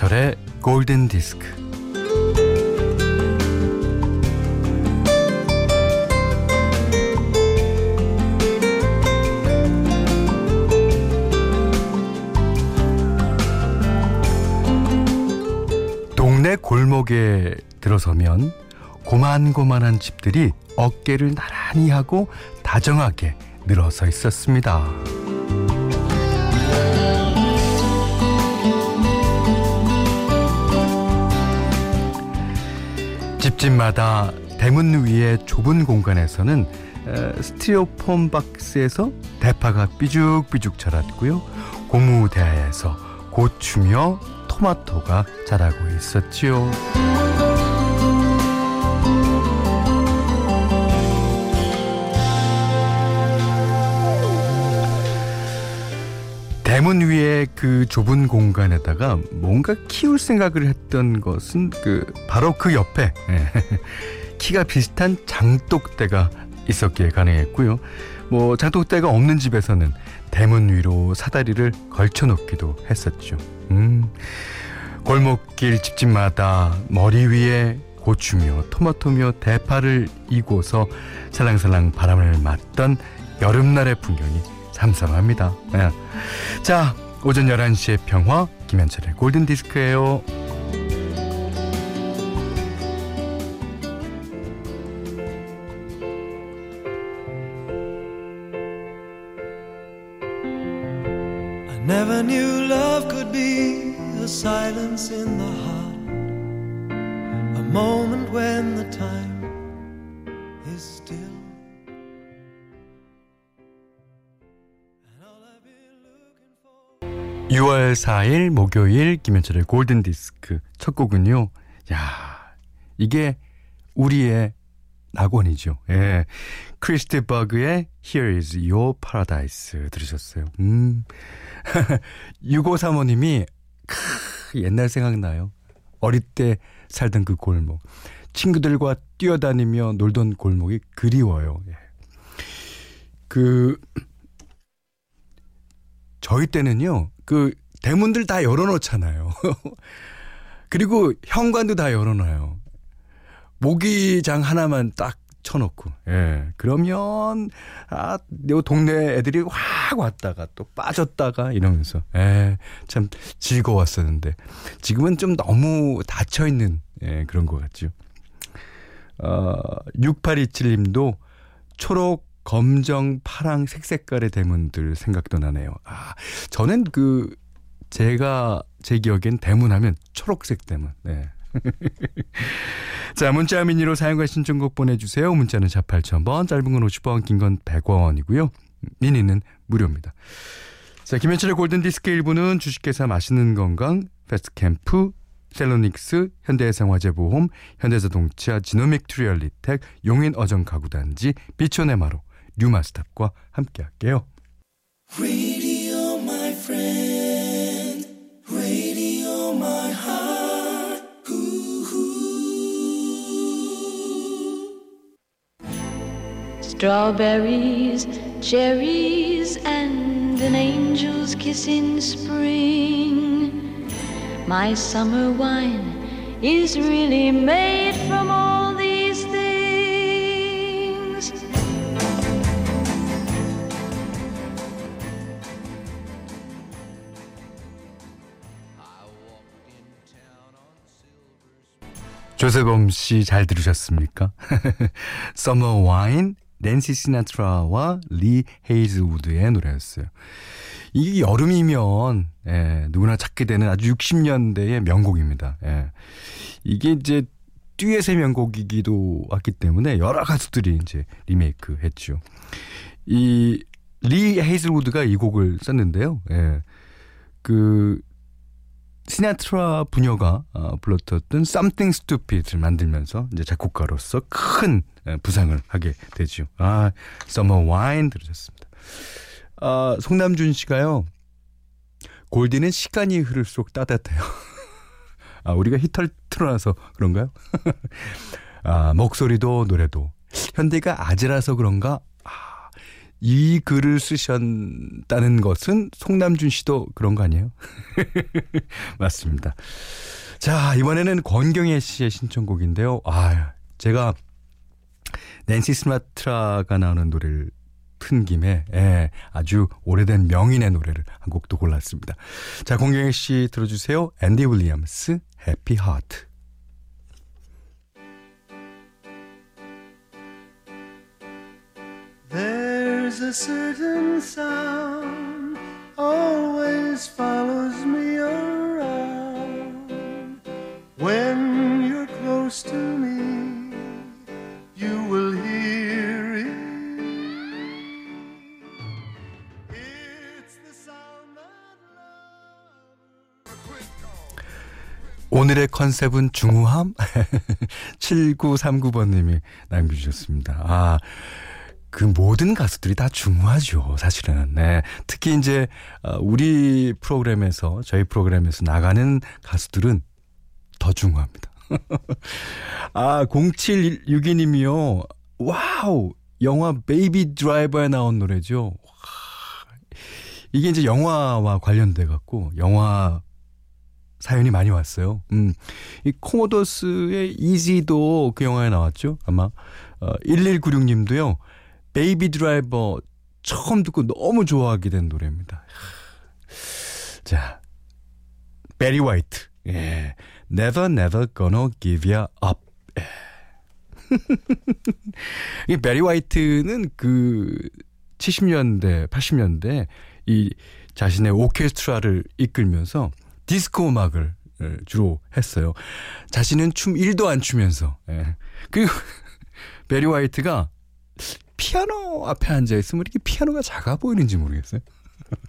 김현철의 골든 디스크. 동네 골목에 들어서면 고만고만한 집들이 어깨를 나란히 하고 다정하게 늘어서 있었습니다. 집집마다 대문 위의 좁은 공간에서는 스티로폼 박스에서 대파가 삐죽삐죽 자랐고요. 고무대야에서 고추며 토마토가 자라고 있었지요. 대문 위에 그 좁은 공간에다가 뭔가 키울 생각을 했던 것은 그 바로 그 옆에 예, 키가 비슷한 장독대가 있었기에 가능했고요. 뭐 장독대가 없는 집에서는 대문 위로 사다리를 걸쳐 놓기도 했었죠. 음. 골목길 집집마다 머리 위에 고추며 토마토며 대파를 이고서 살랑살랑 바람을 맞던 여름날의 풍경이 삼삼합니다. 네. 자, 오전 11시의 평화 김현철의 골든 디스크예요. never knew love could be a silence in the heart. A moment when the time 6월 4일 목요일 김현철의 골든 디스크 첫 곡은요. 야, 이게 우리의 낙원이죠. 예. 크리스티 버그의 Here is your paradise 들으셨어요. 음. 6535님이 크, 옛날 생각나요. 어릴 때 살던 그 골목. 친구들과 뛰어다니며 놀던 골목이 그리워요. 예. 그 저희 때는요. 그 대문들 다 열어놓잖아요. 그리고 현관도 다 열어놔요. 모기장 하나만 딱 쳐놓고, 예. 그러면, 아, 요 동네 애들이 확 왔다가 또 빠졌다가 이러면서, 예. 참 즐거웠었는데, 지금은 좀 너무 닫혀 있는, 예, 그런 것 같죠. 어, 6827님도 초록, 검정, 파랑, 색 색깔의 대문들 생각도 나네요. 아, 저는 그, 제가, 제 기억엔 대문 하면 초록색 대문, 네. 자, 문자 미니로 사연과 신청곡 보내주세요. 문자는 4 8000번, 짧은 건 50원, 긴 건 100원이고요. 미니는 무료입니다. 자, 김현철의 골든디스크 1부는 주식회사 맛있는 건강, 패스트캠프, 셀로닉스, 현대해상화재보험, 현대자동차, 지노믹트리 얼리텍, 용인 어정 가구단지, 비촌네마로 류마스탑과 함께 할게요. Strawberries, cherries, and an angel's kiss in spring. My summer wine is really made from all these things. 조세범 씨 잘 들으셨습니까? Summer Wine 낸시 시나트라와 리 헤이즈우드의 노래였어요. 이게 여름이면 예, 누구나 찾게 되는 아주 60년대의 명곡입니다. 예. 이게 이제 듀엣의 명곡이기도 했기 때문에 여러 가수들이 이제 리메이크 했죠. 이 리 헤이즈우드가 이 곡을 썼는데요. 예. 그 시나트라 부녀가 어, 불렀던 Something Stupid을 만들면서 이제 작곡가로서 큰 부상을 하게 되죠. 아, Summer Wine 들으셨습니다. 아, 송남준 씨가요. 골디는 시간이 흐를수록 따뜻해요. 아, 우리가 히터를 틀어놔서 그런가요? 아, 목소리도 노래도 현대가 아재라서 그런가? 아, 이 글을 쓰셨다는 것은 송남준 씨도 그런 거 아니에요? 맞습니다. 자, 이번에는 권경혜 씨의 신청곡인데요. 아, 제가 낸시 스마트라가 나오는 노래를 튼 김에 예, 아주 오래된 명인의 노래를 한 곡도 골랐습니다. 자, 권경혜 씨 들어주세요. 앤디 윌리엄스, 해피 하트. There's a certain sound always follows 오늘의 컨셉은 중후함? 7939번님이 남겨주셨습니다. 아, 그 모든 가수들이 다 중요하죠, 사실은. 네. 특히 이제, 어, 우리 프로그램에서, 저희 프로그램에서 나가는 가수들은 더 중요합니다. 아, 0762님이요. 와우! 영화 베이비 드라이버에 나온 노래죠. 이게 이제 영화와 관련돼 갖고 영화 사연이 많이 왔어요. 음. 이 코모더스의 Easy도 그 영화에 나왔죠. 아마 어 1196님도요. 베이비 드라이버 처음 듣고 너무 좋아하게 된 노래입니다. 자, 베리 화이트. 예. Never never gonna give you up. 예. 이 베리 화이트는 그 70년대, 80년대 이 자신의 오케스트라를 이끌면서 디스코 음악을 예, 주로 했어요. 자신은 춤 1도 안 추면서. 예. 그리고 베리 화이트가 피아노 앞에 앉아 있으면 이렇게 피아노가 작아 보이는지 모르겠어요.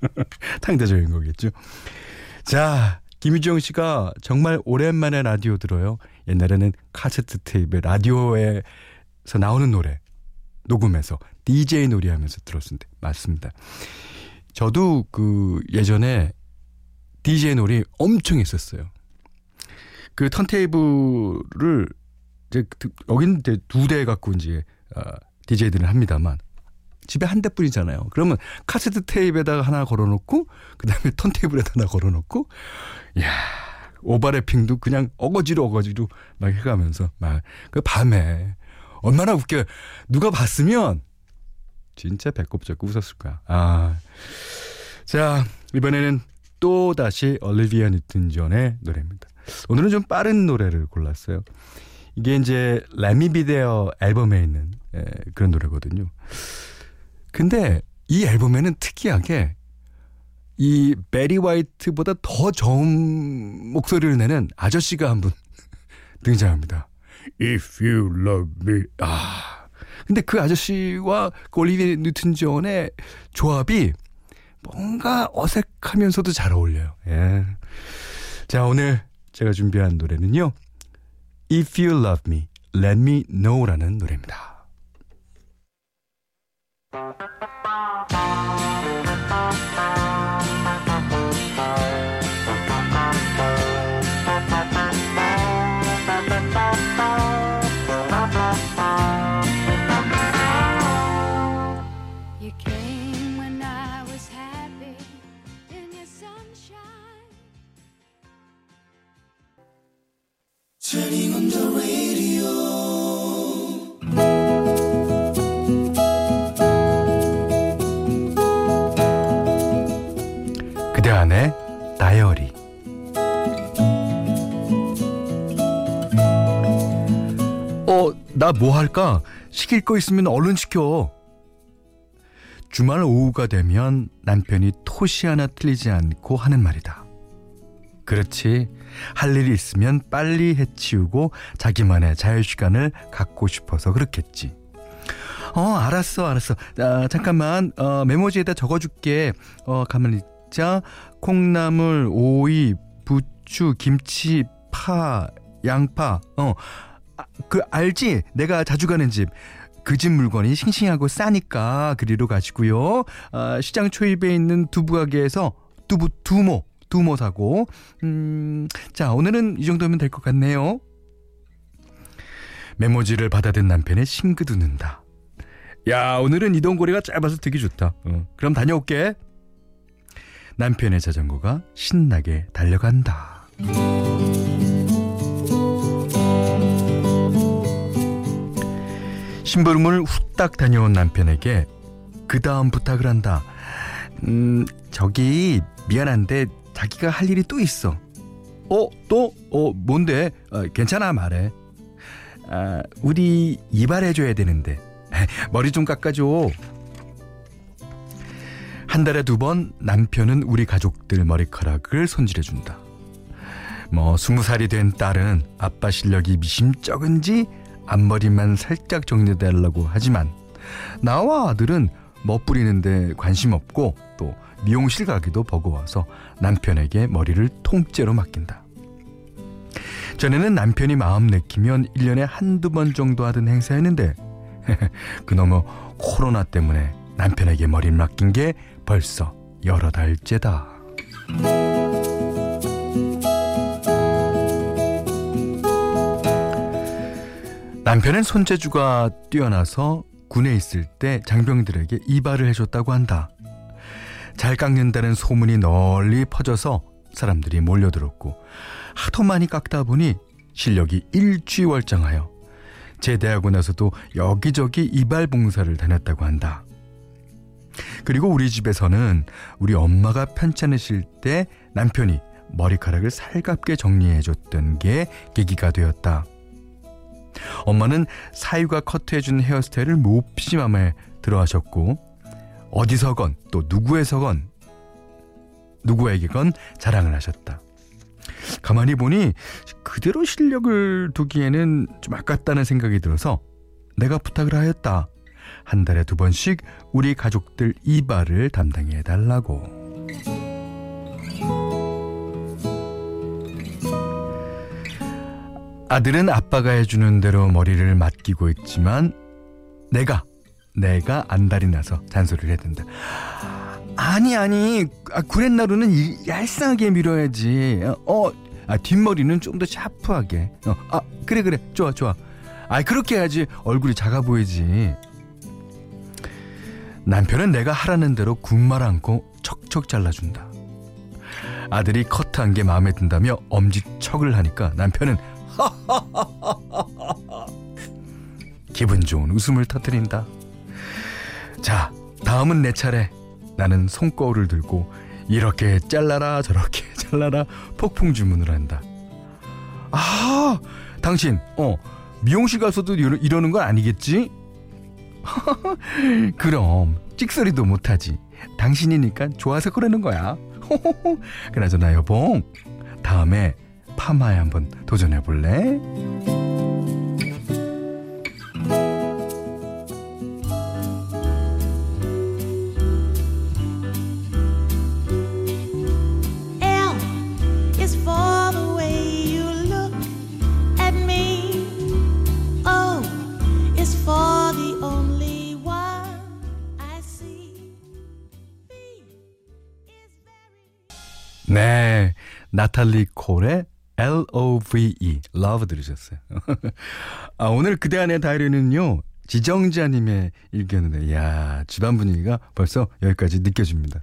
상대적인 거겠죠. 자, 김유정 씨가 정말 오랜만에 라디오 들어요. 옛날에는 카세트 테이프에 라디오에서 나오는 노래 녹음해서 DJ 놀이하면서 들었는데 맞습니다. 저도 그 예전에 DJ 놀이 엄청 했었어요. 그 턴테이블을 이제 여긴 두대 갖고 이제 어, DJ들은 합니다만 집에 한 대뿐이잖아요. 그러면 카세트 테이프에다가 하나 걸어놓고 그 다음에 턴테이블에다 하나 걸어놓고 야 오버래핑도 그냥 어거지로 어거지로 막 해가면서 막 그 밤에 얼마나 웃겨 누가 봤으면 진짜 배꼽 잡고 웃었을 거야. 아. 자, 이번에는 또 다시 올리비아 뉴튼 존의 노래입니다. 오늘은 좀 빠른 노래를 골랐어요. 이게 이제 레미 비데어 앨범에 있는 예, 그런 노래거든요. 근데 이 앨범에는 특이하게 이 베리 화이트보다 더 좋은 목소리를 내는 아저씨가 한 분 등장합니다. If you love me. 아. 근데 그 아저씨와 그 올리비아 뉴튼 존의 조합이 뭔가 어색하면서도 잘 어울려요. 예. 자, 오늘 제가 준비한 노래는요. If You Love Me, Let Me Know라는 노래입니다. 나 뭐 할까? 시킬 거 있으면 얼른 시켜. 주말 오후가 되면 남편이 토시 하나 틀리지 않고 하는 말이다. 그렇지. 할 일이 있으면 빨리 해치우고 자기만의 자유시간을 갖고 싶어서 그렇겠지. 어, 알았어, 알았어. 아, 잠깐만, 어, 메모지에다 적어줄게. 어, 가만히 있자. 콩나물, 오이, 부추, 김치, 파, 양파. 어, 아, 그, 알지? 내가 자주 가는 집. 그 집 물건이 싱싱하고 싸니까 그리로 가시고요. 아, 시장 초입에 있는 두부 가게에서 두부 두모 두모 사고. 음, 자, 오늘은 이 정도면 될 것 같네요. 메모지를 받아든 남편의 싱긋 웃는다. 야, 오늘은 이동거리가 짧아서 되게 좋다. 어, 그럼 다녀올게. 남편의 자전거가 신나게 달려간다. 심부름을 후딱 다녀온 남편에게 그 다음 부탁을 한다. 음, 저기 미안한데 자기가 할 일이 또 있어. 어, 또? 어, 뭔데? 어, 괜찮아 말해. 아, 우리 이발해줘야 되는데 머리 좀 깎아줘. 한 달에 두 번 남편은 우리 가족들 머리카락을 손질해준다. 뭐 스무 살이 된 딸은 아빠 실력이 미심쩍은지 앞머리만 살짝 정리해달라고 하지만 나와 아들은 멋부리는데 관심 없고 또 미용실 가기도 버거워서 남편에게 머리를 통째로 맡긴다. 전에는 남편이 마음 내키면 1년에 한두 번 정도 하던 행사였는데 그놈의 코로나 때문에 남편에게 머리를 맡긴 게 벌써 여러 달째다. 남편은 손재주가 뛰어나서 군에 있을 때 장병들에게 이발을 해줬다고 한다. 잘 깎는다는 소문이 널리 퍼져서 사람들이 몰려들었고 하도 많이 깎다 보니 실력이 일취월장하여 제대하고 나서도 여기저기 이발 봉사를 다녔다고 한다. 그리고 우리 집에서는 우리 엄마가 편찮으실 때 남편이 머리카락을 살갑게 정리해줬던 게 계기가 되었다. 엄마는 사위가 커트해준 헤어스타일을 몹시 마음에 들어 하셨고, 어디서건 또 누구에서건, 누구에게건 자랑을 하셨다. 가만히 보니 그대로 실력을 두기에는 좀 아깝다는 생각이 들어서 내가 부탁을 하였다. 한 달에 두 번씩 우리 가족들 이발을 담당해 달라고. 아들은 아빠가 해주는 대로 머리를 맡기고 있지만 내가 내가 안달이 나서 잔소리를 해댄다. 아니 아니 아, 구렛나루는 얄쌍하게 밀어야지. 어 아, 뒷머리는 좀 더 샤프하게. 어, 아 그래 그래 좋아 좋아. 아 그렇게 해야지 얼굴이 작아 보이지. 남편은 내가 하라는 대로 군말 않고 척척 잘라준다. 아들이 커트한 게 마음에 든다며 엄지척을 하니까 남편은 기분 좋은 웃음을 터뜨린다. 자, 다음은 내 차례. 나는 손거울을 들고 이렇게 잘라라 저렇게 잘라라 폭풍 주문을 한다. 아, 당신, 어, 미용실 가서도 이러, 이러는 건 아니겠지? 그럼 찍소리도 못하지. 당신이니까 좋아서 그러는 거야. 그나저나 여봉, 다음에 파마에 한번 도전해 볼래? 네, 나탈리 콜의 L-O-V-E, love 들으셨어요. 아, 오늘 그대 안의 다이리는요, 지정자님의 일기였는데, 야 집안 분위기가 벌써 여기까지 느껴집니다.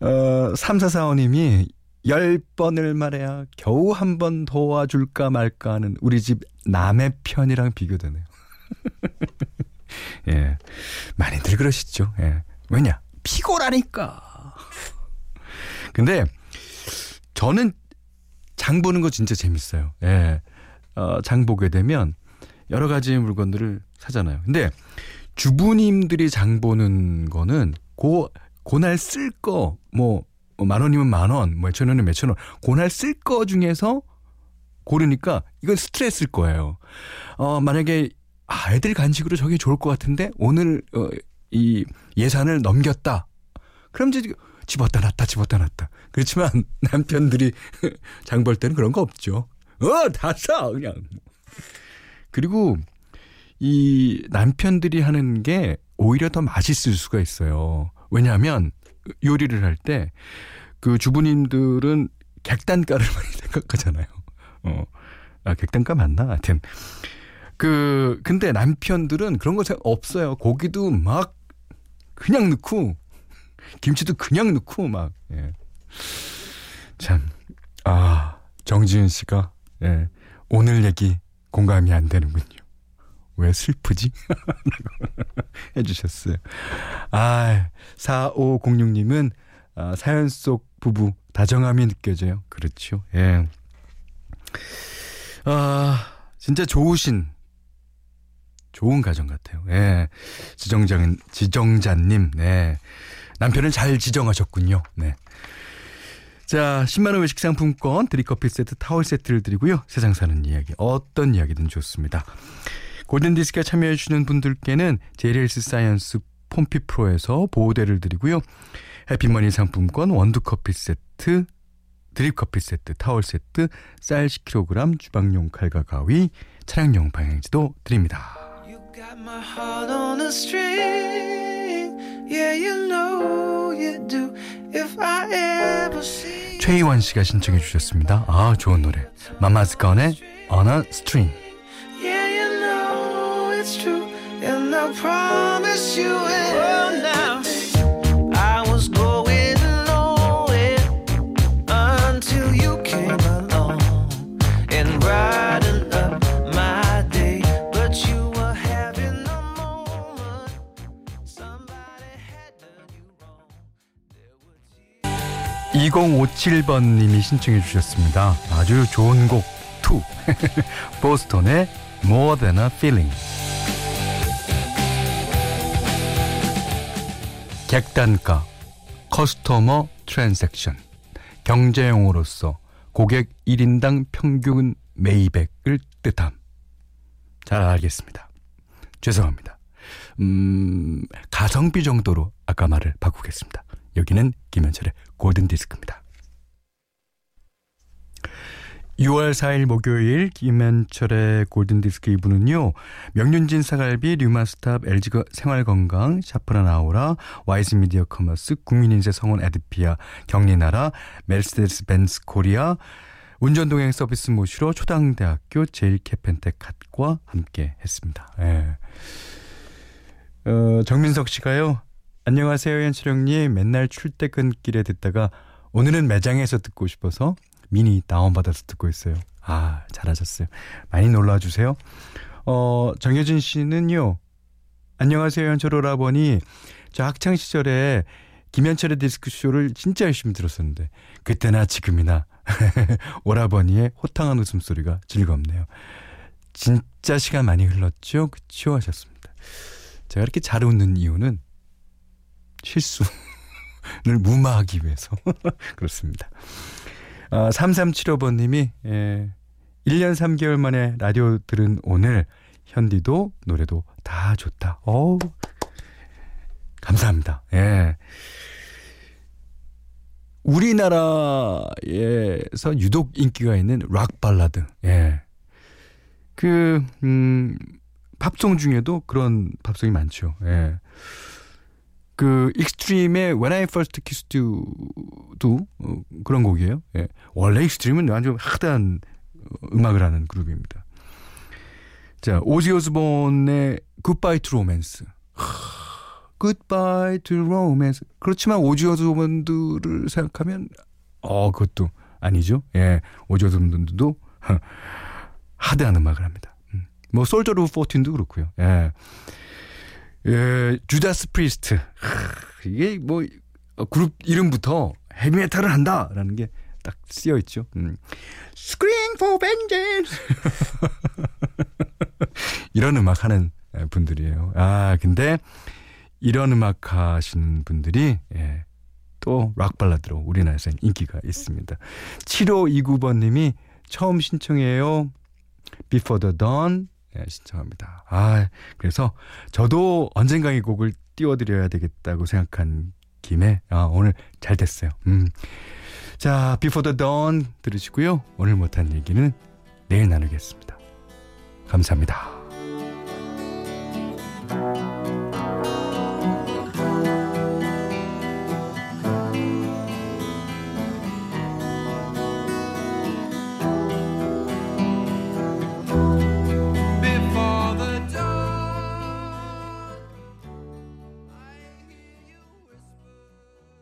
어, 3445님이 10번을 말해야 겨우 한 번 도와줄까 말까 하는 우리 집 남의 편이랑 비교되네요. 예. 많이들 그러시죠. 예. 왜냐? 피곤하니까. 근데 저는 장 보는 거 진짜 재밌어요. 예. 어, 장 보게 되면 여러 가지 물건들을 사잖아요. 근데 주부님들이 장 보는 거는 고, 고날 쓸 거, 뭐, 뭐만 원이면 만 원, 뭐 몇천 원이면 몇천 원, 고날 쓸 거 중에서 고르니까 이건 스트레스일 거예요. 어, 만약에 아, 애들 간식으로 저게 좋을 것 같은데 오늘 어, 이 예산을 넘겼다. 그럼 이제 집었다 놨다 집었다 놨다. 그렇지만 남편들이 장 볼 때는 그런 거 없죠. 어, 다 써, 그냥. 그리고 이 남편들이 하는 게 오히려 더 맛있을 수가 있어요. 왜냐하면 요리를 할 때 그 주부님들은 객단가를 많이 생각하잖아요. 어, 아, 객단가 맞나? 하여튼 그 근데 남편들은 그런 거 없어요. 고기도 막 그냥 넣고 김치도 그냥 넣고 막 예. 참. 아, 정지은 씨가 예. 오늘 얘기 공감이 안 되는군요. 왜 슬프지? 해 주셨어요. 아, 4506 님은 아, 사연 속 부부 다정함이 느껴져요. 그렇죠. 예. 아, 진짜 좋으신 좋은 가정 같아요. 예. 지정장, 지정자님, 네. 남편을 잘 지정하셨군요. 네. 자, 10만 원 외식 상품권, 드립커피 세트, 타월 세트를 드리고요. 세상 사는 이야기, 어떤 이야기든 좋습니다. 골든디스크에 참여해주시는 분들께는 제리헬스 사이언스 폼피 프로에서 보호대를 드리고요. 해피머니 상품권, 원두커피 세트, 드립커피 세트, 타월 세트, 쌀 10kg, 주방용 칼과 가위, 차량용 방향제도 드립니다. 최희원 씨가 신청해 주셨습니다. 아, 좋은 노래. 마마스 건의 On a String. Yeah, you know it's true. And I promise you 2057번님이 신청해 주셨습니다. 아주 좋은 곡 2. 보스턴의 More Than a Feeling. 객단가, 커스터머 트랜섹션, 경제용어로서 고객 1인당 평균 매입액을 뜻함. 잘 알겠습니다. 죄송합니다. 음, 가성비 정도로 아까 말을 바꾸겠습니다. 여기는 김현철의 골든디스크입니다. 6월 4일 목요일 김현철의 골든디스크 2부는요. 명륜진사갈비, 류마스탑, LG 생활건강, 샤프란 아우라, 와이즈 미디어 커머스, 국민인쇄 성원애드피아, 경리나라, 메르세데스 벤츠 코리아, 운전동행 서비스 모시로 초당대학교 제일 케펜텍과 함께 했습니다. 예. 어, 정민석 씨가요. 안녕하세요, 현철형님. 맨날 출퇴근길에 듣다가 오늘은 매장에서 듣고 싶어서 미니 다운받아서 듣고 있어요. 아, 잘하셨어요. 많이 놀러와 주세요. 어, 정효진 씨는요. 안녕하세요, 현철 오라버니. 저 학창 시절에 김현철의 디스크쇼를 진짜 열심히 들었었는데 그때나 지금이나 오라버니의 호탕한 웃음소리가 즐겁네요. 진짜 시간 많이 흘렀죠? 그쵸? 하셨습니다. 제가 이렇게 잘 웃는 이유는 실수를 무마하기 위해서 그렇습니다. 아, 3375번님이 예, 1년 3개월 만에 라디오 들은 오늘 현디도 노래도 다 좋다. 어우 감사합니다. 예. 우리나라에서 유독 인기가 있는 락 발라드. 예. 그, 음, 팝송 중에도 그런 팝송이 많죠. 예. 그 익스트림의 When I First Kissed You도 어, 그런 곡이에요. 예. 원래 익스트림은 완전 하드한 음악을 하는 그룹입니다. 자, 오지 오스본의 Goodbye to Romance. Goodbye to Romance. 그렇지만 오지 오스본들을 생각하면 어 그것도 아니죠. 예, 오지 오스본들도 하드한 음악을 합니다. 음. 뭐 솔저로 14도 그렇고요. 예. 예, 주다스 프리스트. 이게 뭐 어, 그룹 이름부터 헤비메탈을 한다라는 게 딱 쓰여 있죠. 음. Scream. 이런 음악 하는 분들이에요. 아, 근데 이런 음악 하시는 분들이 예, 또 락발라드로 우리나라에서 인기가 있습니다. 7529번 님이 처음 신청해요. Before the Dawn 네, 신청합니다. 아, 그래서 저도 언젠가 이 곡을 띄워드려야 되겠다고 생각한 김에 아, 오늘 잘 됐어요. 음. 자, Before the Dawn 들으시고요. 오늘 못한 얘기는 내일 나누겠습니다. 감사합니다.